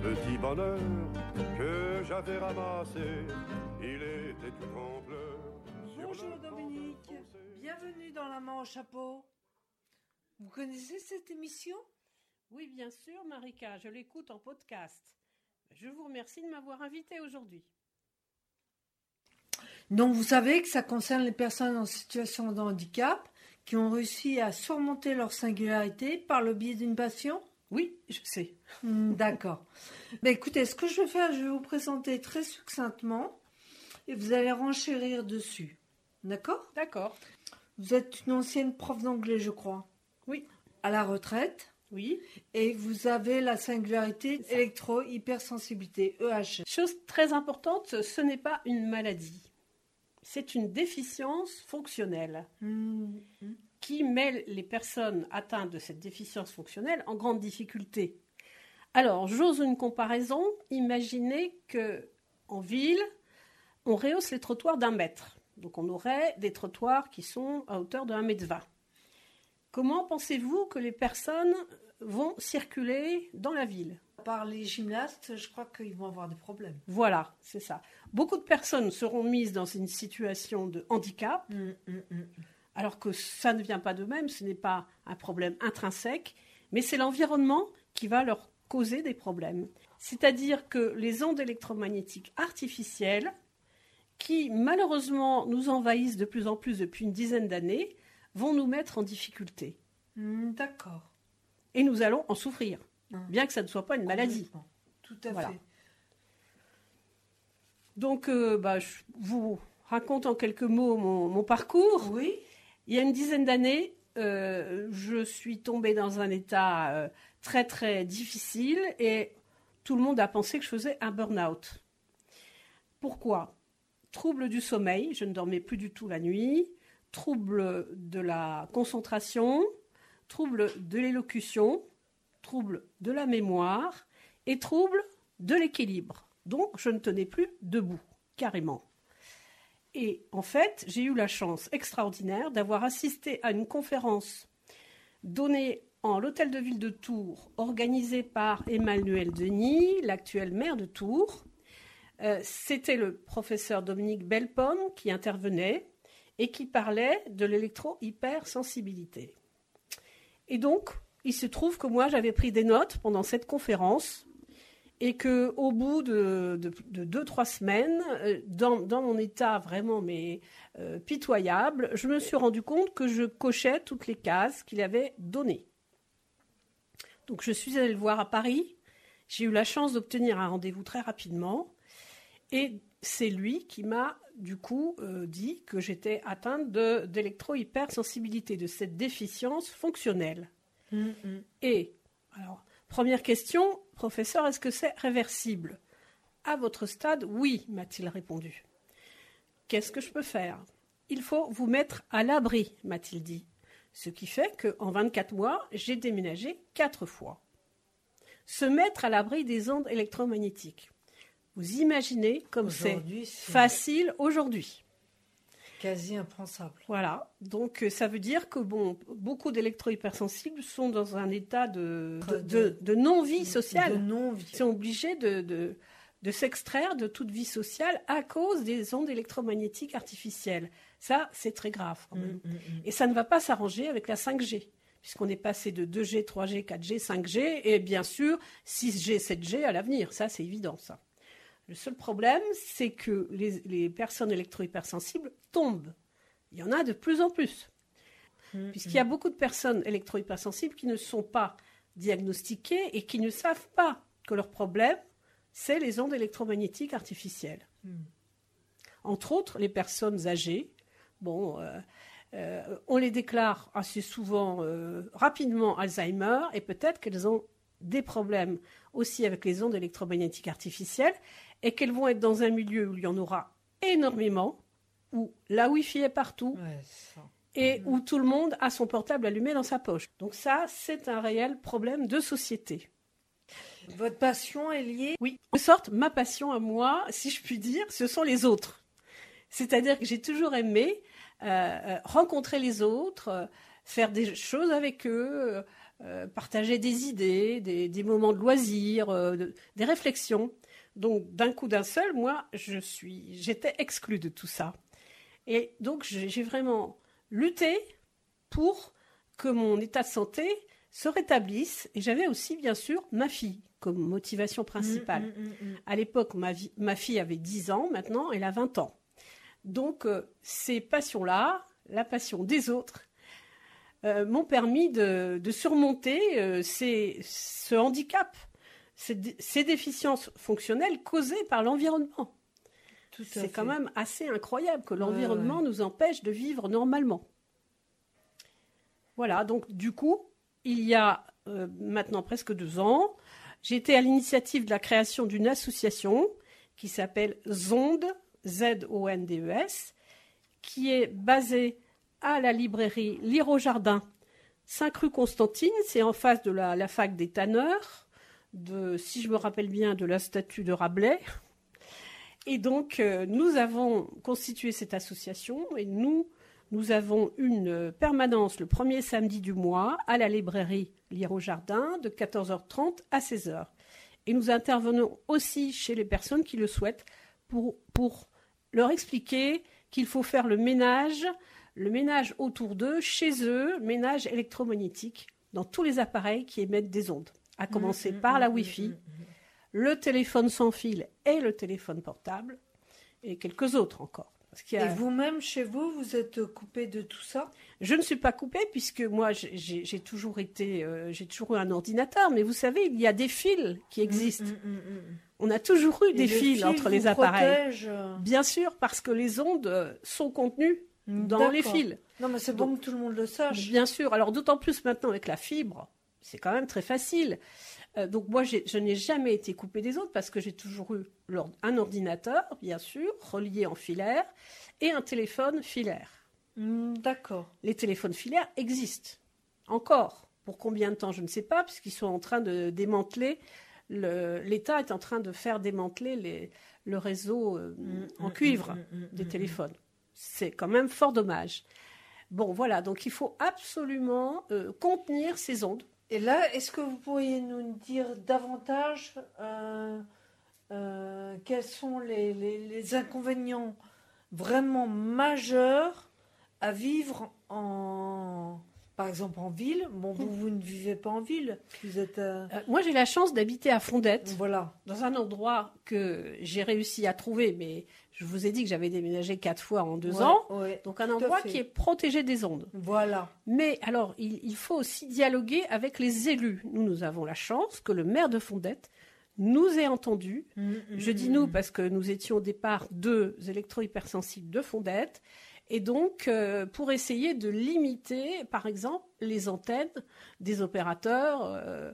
petit bonheur que j'avais ramassé. Il était tout en pleurs. Bonjour Dominique, bienvenue dans La main au chapeau. Vous connaissez cette émission? Oui, bien sûr, Marika, je l'écoute en podcast. Je vous remercie de m'avoir invité aujourd'hui. Donc vous savez que ça concerne les personnes en situation de handicap qui ont réussi à surmonter leur singularité par le biais d'une passion? Oui, je sais. Hmm, D'accord. Ben, écoutez, ce que je vais faire, je vais vous présenter très succinctement et vous allez renchérir dessus. D'accord? D'accord. Vous êtes une ancienne prof d'anglais, je crois. Oui. À la retraite. Oui. Et vous avez la singularité électro-hypersensibilité, E EHS. Chose très importante, ce n'est pas une maladie. C'est une déficience fonctionnelle Hmm, qui met les personnes atteintes de cette déficience fonctionnelle en grande difficulté. Alors, j'ose une comparaison. Imaginez que en ville, on rehausse les trottoirs d'un mètre. Donc, on aurait des trottoirs qui sont à hauteur de 1 mètre 20. Comment pensez-vous que les personnes vont circuler dans la ville? Par les gymnastes, je crois qu'ils vont avoir des problèmes. Voilà, c'est ça. Beaucoup de personnes seront mises dans une situation de handicap, alors que ça ne vient pas d'eux-mêmes, ce n'est pas un problème intrinsèque, mais c'est l'environnement qui va leur causer des problèmes. C'est-à-dire que les ondes électromagnétiques artificielles, qui malheureusement nous envahissent de plus en plus depuis une dizaine d'années, vont nous mettre en difficulté. Hmm, D'accord. Et nous allons en souffrir, Hum. bien que ça ne soit pas une maladie. Tout à Voilà. fait. Donc, euh, bah, je vous raconte en quelques mots mon, mon parcours. Oui. Il y a une dizaine d'années, euh, je suis tombée dans un état euh, très très difficile et tout le monde a pensé que je faisais un burn-out. Pourquoi? Trouble du sommeil, je ne dormais plus du tout la nuit, trouble de la concentration, trouble de l'élocution, trouble de la mémoire et trouble de l'équilibre. Donc je ne tenais plus debout, carrément. Et en fait, j'ai eu la chance extraordinaire d'avoir assisté à une conférence donnée en l'hôtel de ville de Tours, organisée par Emmanuel Denis, l'actuel maire de Tours. Euh, C'était le professeur Dominique Belpomme qui intervenait et qui parlait de l'électro-hypersensibilité. Et donc, il se trouve que moi, j'avais pris des notes pendant cette conférence et que au bout de, de, de deux trois semaines, euh, dans, dans mon état vraiment mais euh, pitoyable, je me suis rendu compte que je cochais toutes les cases qu'il avait données. Donc je suis allée le voir à Paris. J'ai eu la chance d'obtenir un rendez-vous très rapidement, et c'est lui qui m'a du coup euh, dit que j'étais atteinte d'électro-hypersensibilité, de cette déficience fonctionnelle. Hmm, hmm. Et, alors, première question, professeur, est-ce que c'est réversible? À votre stade, oui, m'a-t-il répondu. Qu'est-ce que je peux faire? Il faut vous mettre à l'abri, m'a-t-il dit. Ce qui fait qu'en 24 mois, j'ai déménagé quatre fois. Se mettre à l'abri des ondes électromagnétiques. Vous imaginez comme c'est facile aujourd'hui. Quasi impensable. Voilà, donc euh, ça veut dire que bon, beaucoup d'électro-hypersensibles sont dans un état de, de, de- de non-vie sociale. De non-vie. Ils sont obligés de, de, de s'extraire de toute vie sociale à cause des ondes électromagnétiques artificielles. Ça, c'est très grave quand même. Hmm, hmm, hmm. Et ça ne va pas s'arranger avec la 5G, puisqu'on est passé de 2G, 3G, 4G, 5G, et bien sûr 6G, 7G à l'avenir. Ça, c'est évident, ça. Le seul problème, c'est que les, les personnes électro-hypersensibles tombent. Il y en a de plus en plus, Hmm, puisqu'il y a beaucoup de personnes électro-hypersensibles qui ne sont pas diagnostiquées et qui ne savent pas que leur problème, c'est les ondes électromagnétiques artificielles. hmm. Entre autres, les personnes âgées. Bon, euh, euh, on les déclare assez souvent euh, rapidement Alzheimer et peut-être qu'elles ont des problèmes aussi avec les ondes électromagnétiques artificielles et qu'elles vont être dans un milieu où il y en aura énormément, où la Wi-Fi est partout Ouais, et où tout le monde a son portable allumé dans sa poche. Donc ça, c'est un réel problème de société. Votre passion est liée? Oui, de sorte, ma passion à moi, si je puis dire, ce sont les autres. C'est-à-dire que j'ai toujours aimé euh, euh, rencontrer les autres, euh, faire des choses avec eux, euh, partager des idées, des, moments de loisirs, des réflexions. Donc d'un coup d'un seul, moi, je suis, j'étais exclue de tout ça. Et donc j'ai vraiment lutté pour que mon état de santé se rétablisse. Et j'avais aussi, bien sûr, ma fille comme motivation principale. Mm, mm, mm, à l'époque, ma, ma, fille avait 10 ans, maintenant elle a 20 ans. Donc euh, ces passions-là, la passion des autres, euh, m'ont permis de, surmonter euh, ce handicap, ces, déficiences fonctionnelles causées par l'environnement. C'est quand même assez incroyable que l'environnement nous empêche de vivre normalement. Voilà, donc du coup, il y a maintenant presque deux ans, j'ai été à l'initiative de la création d'une association qui s'appelle ZONDE, Z-O-N-D-E-S, qui est basée à la librairie Lire au Jardin, 5 rue Constantine, c'est en face de la, fac des tanneurs, de, si je me rappelle bien, de la statue de Rabelais. Et donc, euh, nous avons constitué cette association et nous, nous avons une permanence le premier samedi du mois à la librairie Lire au Jardin de 14h30 à 16h. Et nous intervenons aussi chez les personnes qui le souhaitent pour, pour leur expliquer qu'il faut faire le ménage, le ménage autour d'eux, chez eux, ménage électromagnétique dans tous les appareils qui émettent des ondes, à commencer mmh, mmh, par la mmh, Wi-Fi, le téléphone sans fil et le téléphone portable, et quelques autres encore. Et vous-même, chez vous, vous êtes coupé de tout ça? Je ne suis pas coupée puisque moi, j'ai toujours été, euh, j'ai toujours eu un ordinateur. Mais vous savez, il y a des fils qui existent. On a toujours eu des fils, entre les appareils. Bien sûr, parce que les ondes sont contenues dans les fils. Non, mais c'est bon que tout le monde le sache. Bien sûr. Alors d'autant plus maintenant avec la fibre, c'est quand même très facile. Euh, donc moi, je n'ai jamais été coupée des autres parce que j'ai toujours eu un ordinateur, bien sûr, relié en filaire, et un téléphone filaire. Hmm, d'accord. Les téléphones filaires existent encore. Pour combien de temps, je ne sais pas, puisqu'ils sont en train de démanteler. L'État est en train de faire démanteler le réseau euh, hmm, en hmm, cuivre des téléphones. C'est quand même fort dommage. Bon, voilà, donc il faut absolument euh, contenir ces ondes et là, est-ce que vous pourriez nous dire davantage euh, euh, quels sont les, inconvénients vraiment majeurs à vivre en, par exemple en ville. Bon, vous, vous ne vivez pas en ville. Vous êtes. Euh, moi, j'ai la chance d'habiter à Fondette. Voilà. Dans un endroit que j'ai réussi à trouver, mais je vous ai dit que j'avais déménagé quatre fois en deux ans. donc un endroit qui est protégé des ondes. Voilà. Mais alors, il, faut aussi dialoguer avec les élus. Nous, nous avons la chance que le maire de Fondette nous ait entendus. Mm, mm, je dis nous mm. parce que nous étions au départ deux électro-hypersensibles de Fondette. Et donc, euh, pour essayer de limiter, par exemple, les antennes des opérateurs, euh,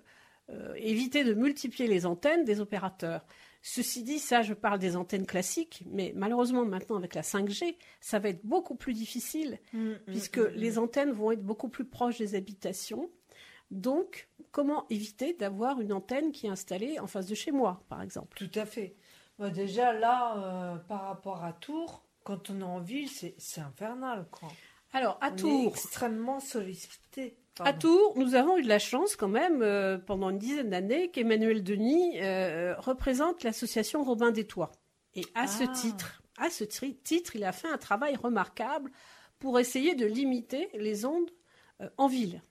euh, éviter de multiplier les antennes des opérateurs. Ceci dit, ça, je parle des antennes classiques, mais malheureusement, maintenant, avec la 5G, ça va être beaucoup plus difficile, mm, mm, puisque mm, les antennes vont être beaucoup plus proches des habitations. Donc, comment éviter d'avoir une antenne qui est installée en face de chez moi, par exemple? Tout à fait. déjà, là, euh, par rapport à Tours, quand on est en ville, c'est infernal, quoi. Alors, à Tours. extrêmement sollicité. À Tours, nous avons eu de la chance quand même, euh, pendant une dizaine d'années, qu'Emmanuel Denis euh, représente l'association Robin des Toits. Et à ce ah. titre, à ce titre, il a fait un travail remarquable pour essayer de limiter les ondes euh, en ville.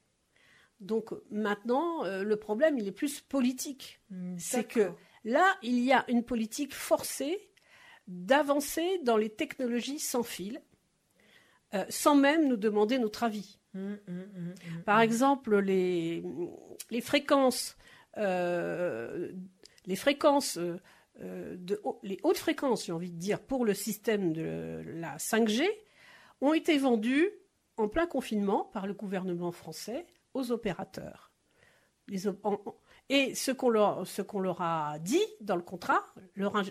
Donc maintenant, le problème, il est plus politique. Hmm, C'est que là, il y a une politique forcée d'avancer dans les technologies sans fil, sans même nous demander notre avis. Hum, hum, hum, Par exemple, les, les fréquences, euh, les fréquences euh, de les hautes fréquences, j'ai envie de dire, pour le système de la 5G, ont été vendues en plein confinement par le gouvernement français aux opérateurs. Et ce qu'on leur, a dit dans le contrat,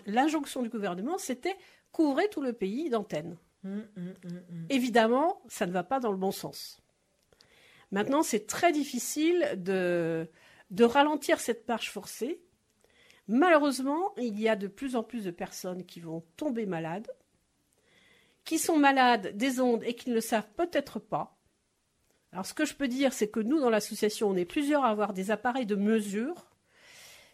l'injonction du gouvernement, c'était couvrir tout le pays d'antennes. Évidemment, ça ne va pas dans le bon sens. Maintenant, c'est très difficile de, de ralentir cette marche forcée. Malheureusement, il y a de plus en plus de personnes qui vont tomber malades, qui sont malades des ondes et qui ne le savent peut-être pas. Alors ce que je peux dire, c'est que nous, dans l'association, on est plusieurs à avoir des appareils de mesure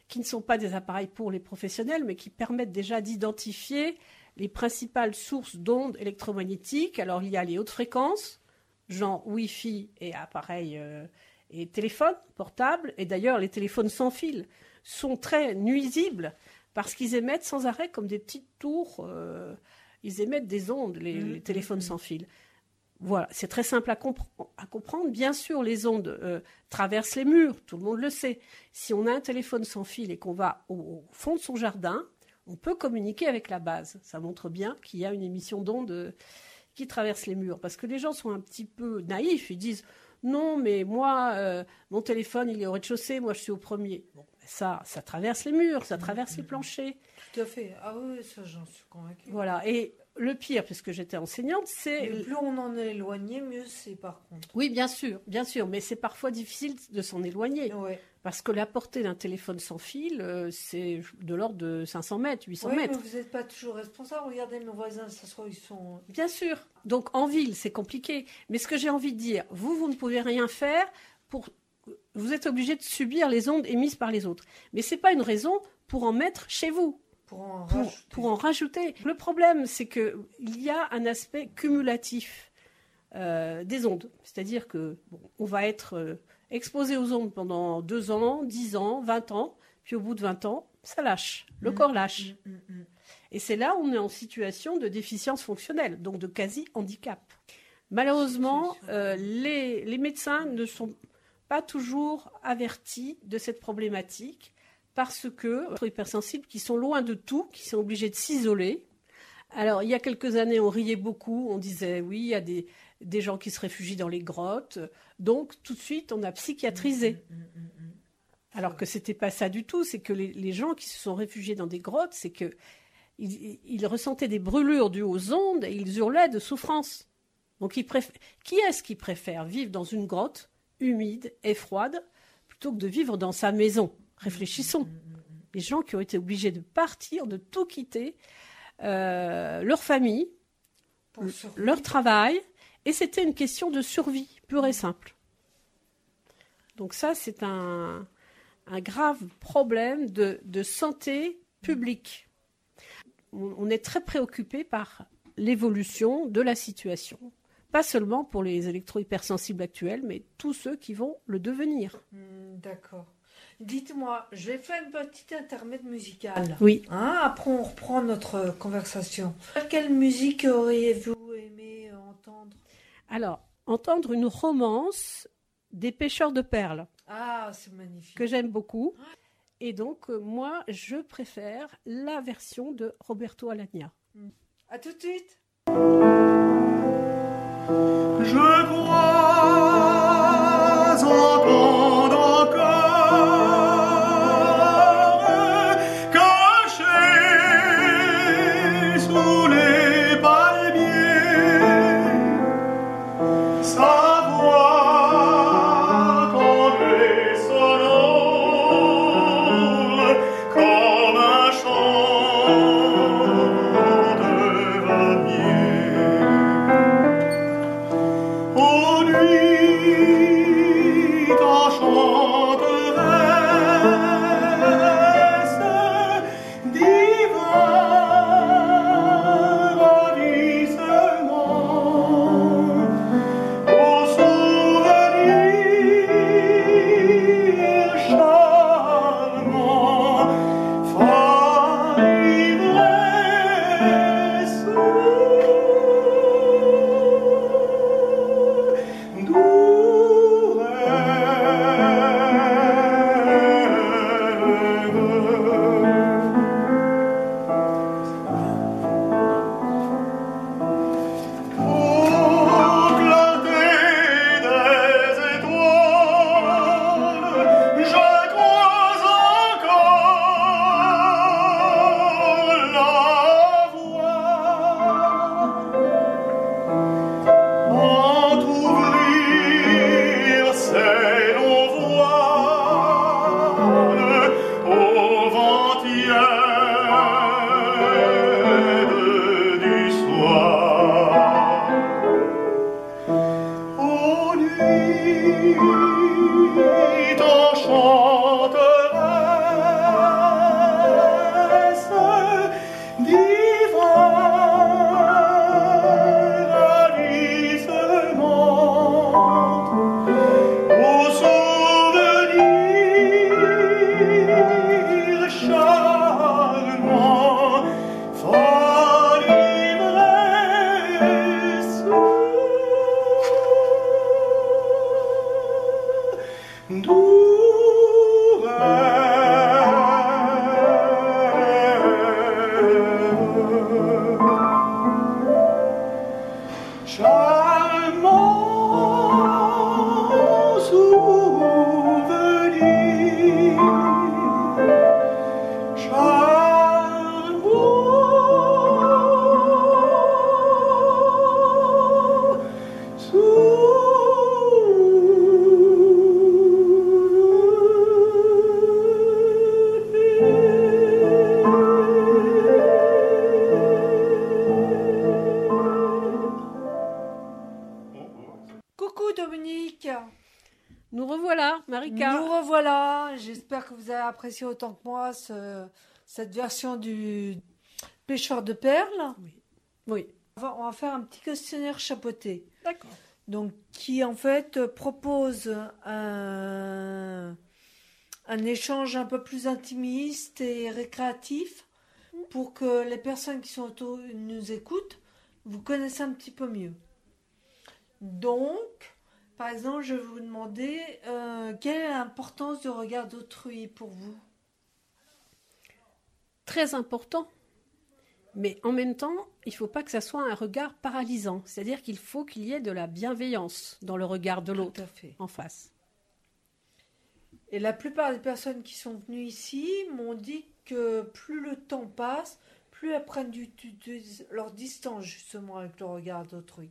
qui ne sont pas des appareils pour les professionnels, mais qui permettent déjà d'identifier les principales sources d'ondes électromagnétiques. Alors il y a les hautes fréquences, genre Wi-Fi et appareils euh, et téléphones portables. Et d'ailleurs, les téléphones sans fil sont très nuisibles parce qu'ils émettent sans arrêt comme des petites tours. euh, ils émettent des ondes, les, les téléphones mhm. sans fil. Voilà, c'est très simple à, compre- à comprendre. Bien sûr, les ondes euh, traversent les murs, tout le monde le sait. Si on a un téléphone sans fil et qu'on va au, au fond de son jardin, on peut communiquer avec la base. Ça montre bien qu'il y a une émission d'ondes euh, qui traverse les murs. Parce que les gens sont un petit peu naïfs. Ils disent non, mais moi, euh, mon téléphone, il est au rez-de-chaussée, moi, je suis au premier. Bon, ça, ça traverse les murs, ça traverse les planchers. Tout à fait. Ah oui, ça, j'en suis convaincue. Voilà. Et le pire, puisque j'étais enseignante, c'est Et plus on en est éloigné, mieux c'est par contre. Oui, bien sûr, bien sûr, mais c'est parfois difficile de s'en éloigner. Ouais. Parce que la portée d'un téléphone sans fil, euh, c'est de l'ordre de 500 mètres, 800 Oui, mais mètres. vous n'êtes pas toujours responsable. Regardez mes voisins, ça se ils sont. Bien sûr. Donc en ville, c'est compliqué. Mais ce que j'ai envie de dire, vous, vous ne pouvez rien faire pour. Vous êtes obligé de subir les ondes émises par les autres. Mais ce n'est pas une raison pour en mettre chez vous. Pour en pour, rajouter. pour en rajouter. Le problème, c'est qu'il y a un aspect cumulatif euh, des ondes. C'est-à-dire que bon, on va être euh, exposé aux ondes pendant 2 ans, 10 ans, 20 ans, puis au bout de 20 ans, ça lâche. Le Mhm. corps lâche. Mm, mm, mm. Et c'est là où on est en situation de déficience fonctionnelle, donc de quasi-handicap. Malheureusement, euh, les, les médecins ne sont pas toujours avertis de cette problématique parce que les hypersensibles qui sont loin de tout, qui sont obligés de s'isoler. Alors, il y a quelques années, on riait beaucoup, on disait oui, il y a des, des gens qui se réfugient dans les grottes. Donc, tout de suite, on a psychiatrisé. Mm, mm, mm, mm. Alors que c'était pas ça du tout, c'est que les, les gens qui se sont réfugiés dans des grottes, c'est que ils, ils ressentaient des brûlures dues aux ondes et ils hurlaient de souffrance. Donc ils qui est-ce qui préfère vivre dans une grotte humide et froide plutôt que de vivre dans sa maison? Réfléchissons. Les gens qui ont été obligés de partir, de tout quitter, euh, leur famille, Pour leur travail, et c'était une question de survie pure et simple. Donc ça, c'est un, un grave problème de, de santé publique. On, on est très préoccupé par l'évolution de la situation. Pas seulement pour les électro-hypersensibles actuels, mais tous ceux qui vont le devenir. Mm, D'accord. Dites-moi, je vais faire une petite intermède musicale. Oui. Hein, après, on reprend notre conversation. Quelle musique auriez-vous aimé entendre? Alors, entendre une romance des pêcheurs de perles. Ah, c'est magnifique. que j'aime beaucoup. Et donc, euh, moi, je préfère la version de Roberto Alagna. À tout de suite. Je crois apprécié autant que moi ce- cette version du pêcheur de perles. Oui, On va, on va faire un petit questionnaire chapeauté. d'accord. Donc, qui en fait propose un, un échange un peu plus intimiste et récréatif pour que les personnes qui sont auto nous écoutent vous connaissent un petit peu mieux. Donc, par exemple, je vais vous demander euh, quelle est l'importance du regard d'autrui pour vous? Très important. Mais en même temps, il ne faut pas que ça soit un regard paralysant. C'est-à-dire qu'il faut qu'il y ait de la bienveillance dans le regard de l'autre en face. Et la plupart des personnes qui sont venues ici m'ont dit que plus le temps passe, plus elles prennent du, du- du- leur distance justement avec le regard d'autrui.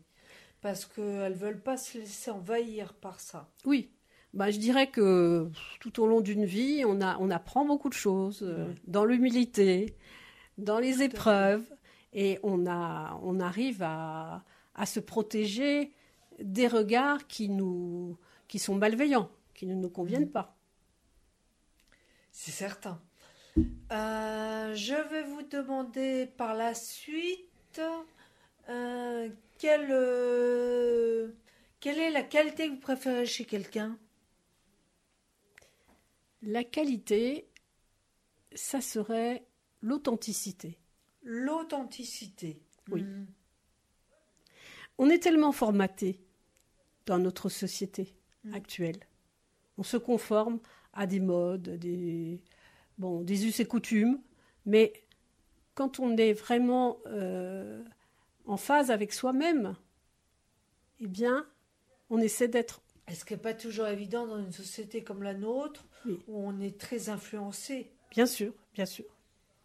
Parce qu'elles ne veulent pas se laisser envahir par ça. Oui. Bah, je dirais que tout au long d'une vie, on, a, on apprend beaucoup de choses euh, dans l'humilité, dans les épreuves, et on, a, on arrive à, à se protéger des regards qui, nous, qui sont malveillants, qui ne nous conviennent pas. C'est certain. Euh, je vais vous demander par la suite euh, quelle, euh, quelle est la qualité que vous préférez chez quelqu'un? La qualité, ça serait l'authenticité. L'authenticité. Oui. Mhm. On est tellement formaté dans notre société Mm. actuelle. On se conforme à des modes, des, bon, des us et coutumes, mais quand on est vraiment euh, en phase avec soi-même, eh bien, on essaie d'être. Est-ce que pas toujours évident dans une société comme la nôtre Oui. où on est très influencé? Bien sûr, bien sûr.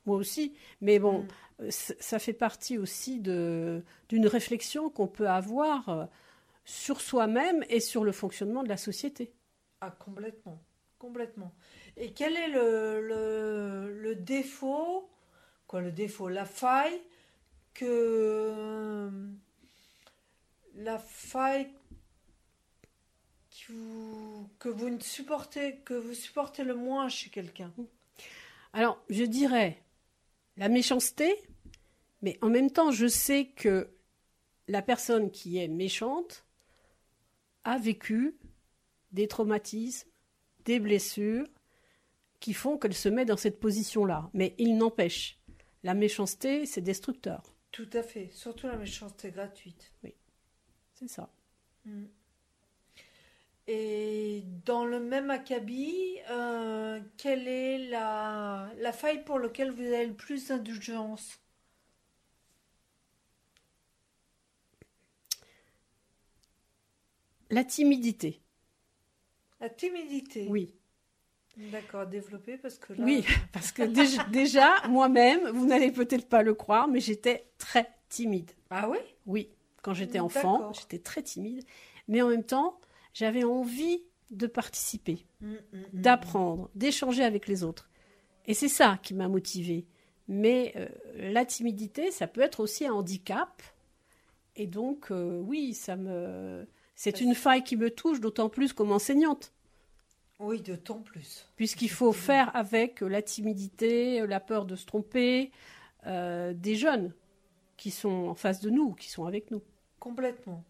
Moi aussi. Mais bon, Mm. euh, ça fait partie aussi de- d'une réflexion qu'on peut avoir euh, sur soi-même et sur le fonctionnement de la société. Ah, complètement. Complètement. Et quel est le, le, le défaut, quoi, le défaut, la faille? Que. La faille que vous, que vous ne supportez, que vous supportez le moins chez quelqu'un Alors, je dirais la méchanceté, mais en même temps, je sais que la personne qui est méchante a vécu des traumatismes, des blessures qui font qu'elle se met dans cette position-là. Mais il n'empêche, la méchanceté, c'est destructeur. Tout à fait. Surtout la méchanceté gratuite. C'est ça. Mm. Et dans le même acabit, euh, quelle est la, la faille pour laquelle vous avez le plus d'indulgence? La timidité. La timidité? Oui. D'accord, développé parce que là. Oui, parce que déjà, déjà, moi-même, vous n'allez peut-être pas le croire, mais j'étais très timide. Ah oui Oui, quand j'étais enfant, j'étais très timide, mais en même temps, j'avais envie de participer, Mm, mm, mm. d'apprendre, d'échanger avec les autres. Et c'est ça qui m'a motivée. Mais euh, la timidité, ça peut être aussi un handicap. Et donc, euh, oui, ça me, c'est une faille qui me touche, d'autant plus comme enseignante, Oui, d'autant plus. puisqu'il faut faire avec la timidité, la peur de se tromper, euh, des jeunes qui sont en face de nous, qui sont avec nous. Complètement.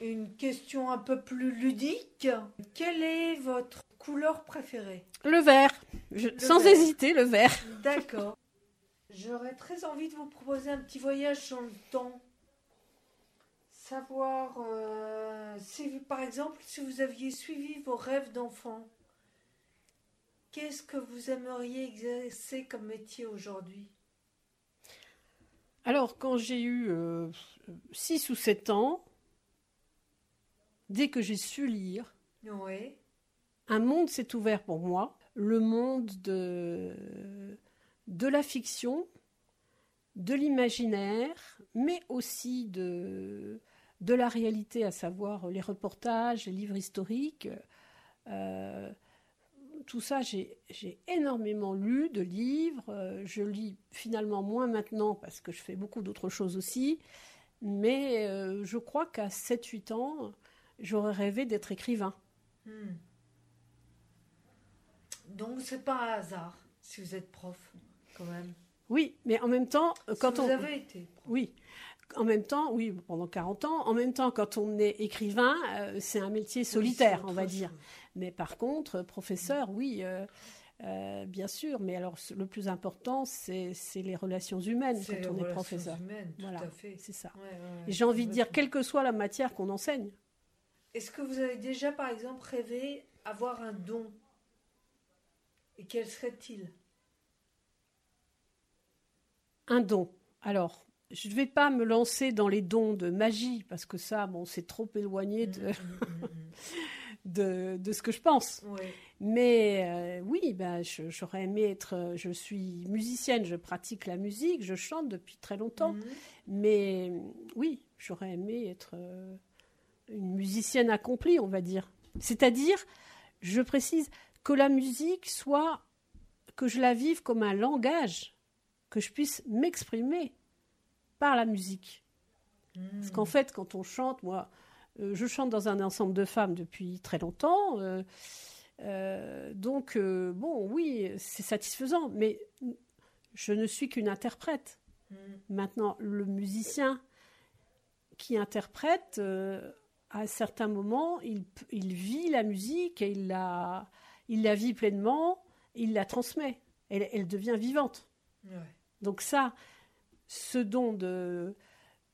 Une question un peu plus ludique. Quelle est votre couleur préférée? Le vert, Je- sans vert. hésiter, le vert. D'accord. J'aurais très envie de vous proposer un petit voyage dans le temps. Savoir euh, si, par exemple, si vous aviez suivi vos rêves d'enfant, qu'est-ce que vous aimeriez exercer comme métier aujourd'hui? Alors, quand j'ai eu 6 ou 7 ans, dès que j'ai su lire, Oui. un monde s'est ouvert pour moi. Le monde de, de la fiction, de l'imaginaire, mais aussi de, de la réalité, à savoir les reportages, les livres historiques. Euh, tout ça, j'ai énormément lu de livres. Euh, Je lis finalement moins maintenant parce que je fais beaucoup d'autres choses aussi. Mais euh, je crois qu'à 7-8 ans, j'aurais rêvé d'être écrivain. Hmm. Donc, c'est pas un hasard si vous êtes prof, quand même. Oui, mais en même temps, euh, quand si on... vous avez été prof. Oui. En même temps, oui, pendant 40 ans. En même temps, quand on est écrivain, euh, c'est un métier solitaire, Oui, on va dire. Mais par contre, professeur, oui, euh, euh, bien sûr. Mais alors, le plus important, c'est les relations humaines les quand on est relations professeur. humaines, tout Voilà. à fait. C'est ça. Ouais, ouais, ouais, Et J'ai envie de dire, quelle que soit la matière qu'on enseigne. Est-ce que vous avez déjà, par exemple, rêvé avoir un don? Et quel serait-il? Un don. Alors, je ne vais pas me lancer dans les dons de magie, parce que ça, bon, c'est trop éloigné de, Mm, mm, mm, de, de ce que je pense. Ouais. Mais euh, oui, je- j'aurais aimé être. euh, Je suis musicienne, je pratique la musique, je chante depuis très longtemps. Mais oui, j'aurais aimé être euh, une musicienne accomplie, on va dire. C'est-à-dire, je précise, que la musique soit. que je la vive comme un langage, que je puisse m'exprimer par la musique. Parce qu'en fait, quand on chante, moi, euh, je chante dans un ensemble de femmes depuis très longtemps. euh, euh, donc, bon, oui, c'est satisfaisant, mais je ne suis qu'une interprète. Mhm. Maintenant, le musicien qui interprète, à un certain moment, il, il vit la musique et il la, il la vit pleinement, il la transmet. Elle, elle devient vivante. Ouais. Donc ça, ce don de,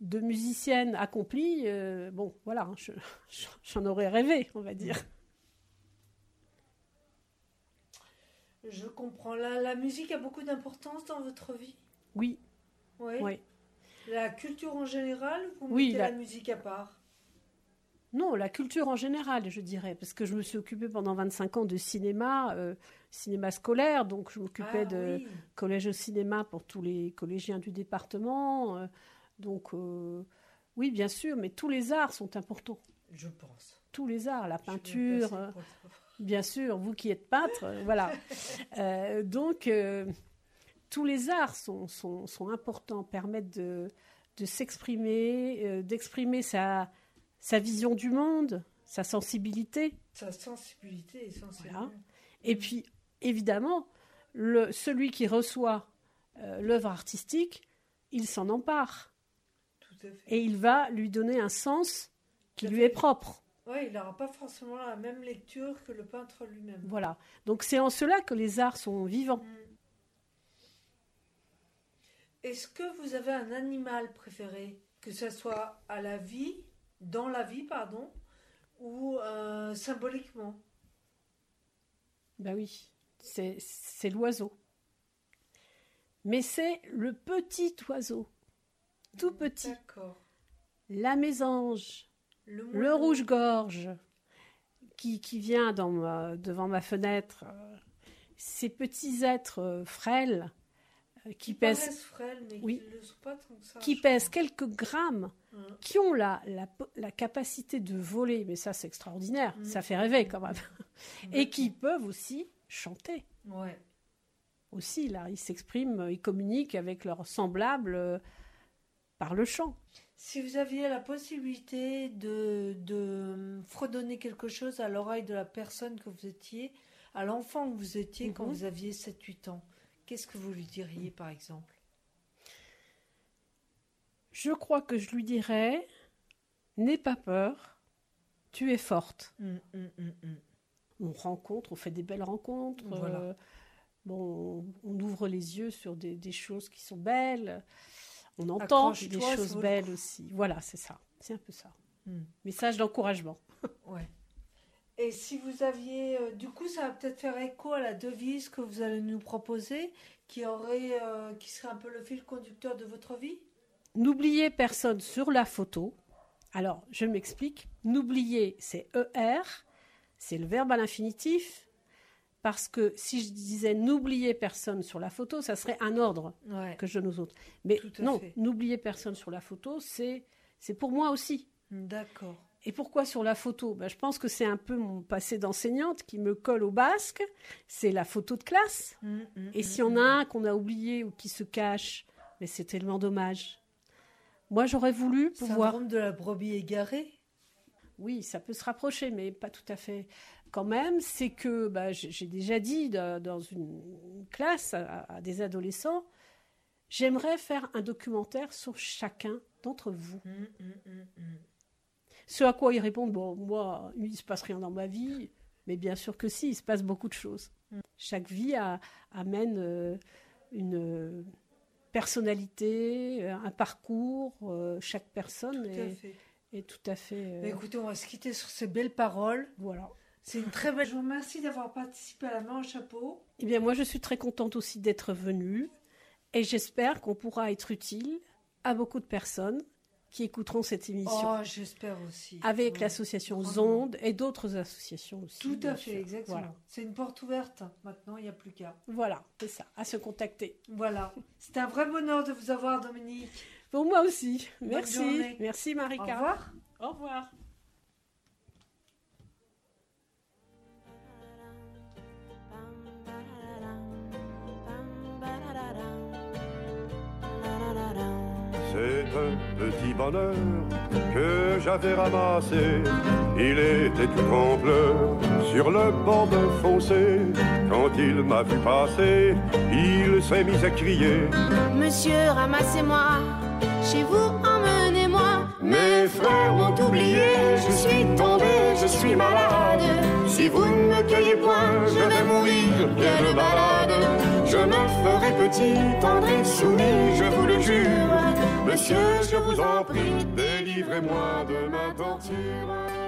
de musicienne accomplie, euh, bon, voilà, je- je- j'en aurais rêvé, on va dire. Je comprends. La, la musique a beaucoup d'importance dans votre vie? Oui, Oui. oui. La culture en général, vous Oui, mettez la- la... musique à part? Non, la culture en général, je dirais, parce que je me suis occupée pendant 25 ans de cinéma, euh, cinéma scolaire, donc je m'occupais Ah de oui. collège au cinéma pour tous les collégiens du département. euh, donc, euh, oui, bien sûr, mais tous les arts sont importants. Je pense. Tous les arts, la peinture. Bien sûr, vous qui êtes peintre, voilà. Donc, tous les arts sont, sont, sont importants, permettent de, de s'exprimer, d'exprimer sa, sa vision du monde, sa sensibilité. Sa sensibilité essentiellement. Voilà. Et puis, évidemment, le, celui qui reçoit euh, l'œuvre artistique, il s'en empare Tout à fait. et il va lui donner un sens qui lui fait. est propre. Ouais, il n'aura pas forcément la même lecture que le peintre lui-même. Voilà. Donc, c'est en cela que les arts sont vivants. Mm. Est-ce que vous avez un animal préféré Que ce soit à la vie, dans la vie, pardon, ou euh, symboliquement Ben oui, c'est l'oiseau. Mais c'est le petit oiseau, tout petit, D'accord. la mésange, Le, rouge-gorge, qui, qui vient dans ma- devant ma fenêtre. Ces petits êtres euh, frêles qui Qui pèsent, paraissent frêles, mais Oui. qui ne le sont pas tant que ça. qui je pèsent quelques grammes, Hein. qui ont la, la, la capacité de voler, mais ça c'est extraordinaire, Mm. ça fait rêver quand même, et qui peuvent aussi chanter. Ouais. aussi, là, ils s'expriment, ils communiquent avec leurs semblables euh, par le chant. Si vous aviez la possibilité de, de fredonner quelque chose à l'oreille de la personne que vous étiez, à l'enfant que vous étiez quand Mhm. vous aviez 7-8 ans, qu'est-ce que vous lui diriez par exemple? Je crois que je lui dirais N'aie pas peur, tu es forte. Hum, hum, hum. On rencontre, on fait des belles rencontres. Voilà. euh, bon, on ouvre les yeux sur des, des choses qui sont belles. On entend des choses belles aussi. Voilà, c'est ça. C'est un peu ça. Message d'encouragement. Ouais. Et si vous aviez, euh, du coup, ça va peut-être faire écho à la devise que vous allez nous proposer, qui aurait, euh, qui serait un peu le fil conducteur de votre vie? N'oubliez personne sur la photo. Alors, je m'explique. N'oubliez, c'est ER, c'est le verbe à l'infinitif. Parce que si je disais n'oubliez personne sur la photo, ça serait un ordre Ouais. que je donne aux autres. Mais non, n'oubliez personne sur la photo, c'est c'est pour moi aussi. D'accord. Et pourquoi sur la photo? Ben, Je pense que c'est un peu mon passé d'enseignante qui me colle au basque. C'est la photo de classe. Mm, mm, Et mm, s'il y en a un qu'on a oublié ou qui se cache, mais c'est tellement dommage. Moi, j'aurais voulu pouvoir. Syndrome de la brebis égarée? Oui, ça peut se rapprocher, mais pas tout à fait. Quand même, c'est que bah, j'ai déjà dit da- dans une classe à, des adolescents, j'aimerais faire un documentaire sur chacun d'entre vous. Mm, mm, mm, mm. Ce à quoi ils répondent, bon, moi, il ne se passe rien dans ma vie, mais bien sûr que si, il se passe beaucoup de choses. Mm. Chaque vie a- amène euh, une euh, personnalité, euh, un parcours, euh, chaque personne est, tout à fait... euh, écoutez, on va se quitter sur ces belles paroles. voilà. C'est une très belle. Je vous remercie d'avoir participé à la main au chapeau. Eh bien, moi, je suis très contente aussi d'être venue et j'espère qu'on pourra être utile à beaucoup de personnes qui écouteront cette émission Oh, j'espère aussi. avec Ouais. l'association. Zonde et d'autres associations aussi. Tout à fait, sûr. exactement. Voilà, C'est une porte ouverte. Maintenant, il n'y a plus qu'à. voilà c'est ça, à se contacter. Voilà. C'était un vrai bonheur de vous avoir, Dominique. Pour moi aussi. Bonne Merci. journée. Merci, Au Marika. revoir. Au revoir. C'est un petit bonheur que j'avais ramassé. Il était tout en pleurs sur le bord d'un fossé. Quand il m'a vu passer, il s'est mis à crier. Monsieur, ramassez-moi, chez vous, frères m'ont oublié, je suis tombé, je suis malade. Si vous ne me cueillez point, je vais mourir bien de balade. Je me ferai petit, tendre et soumis, je vous le jure. Monsieur, je vous en prie, délivrez-moi de ma torture.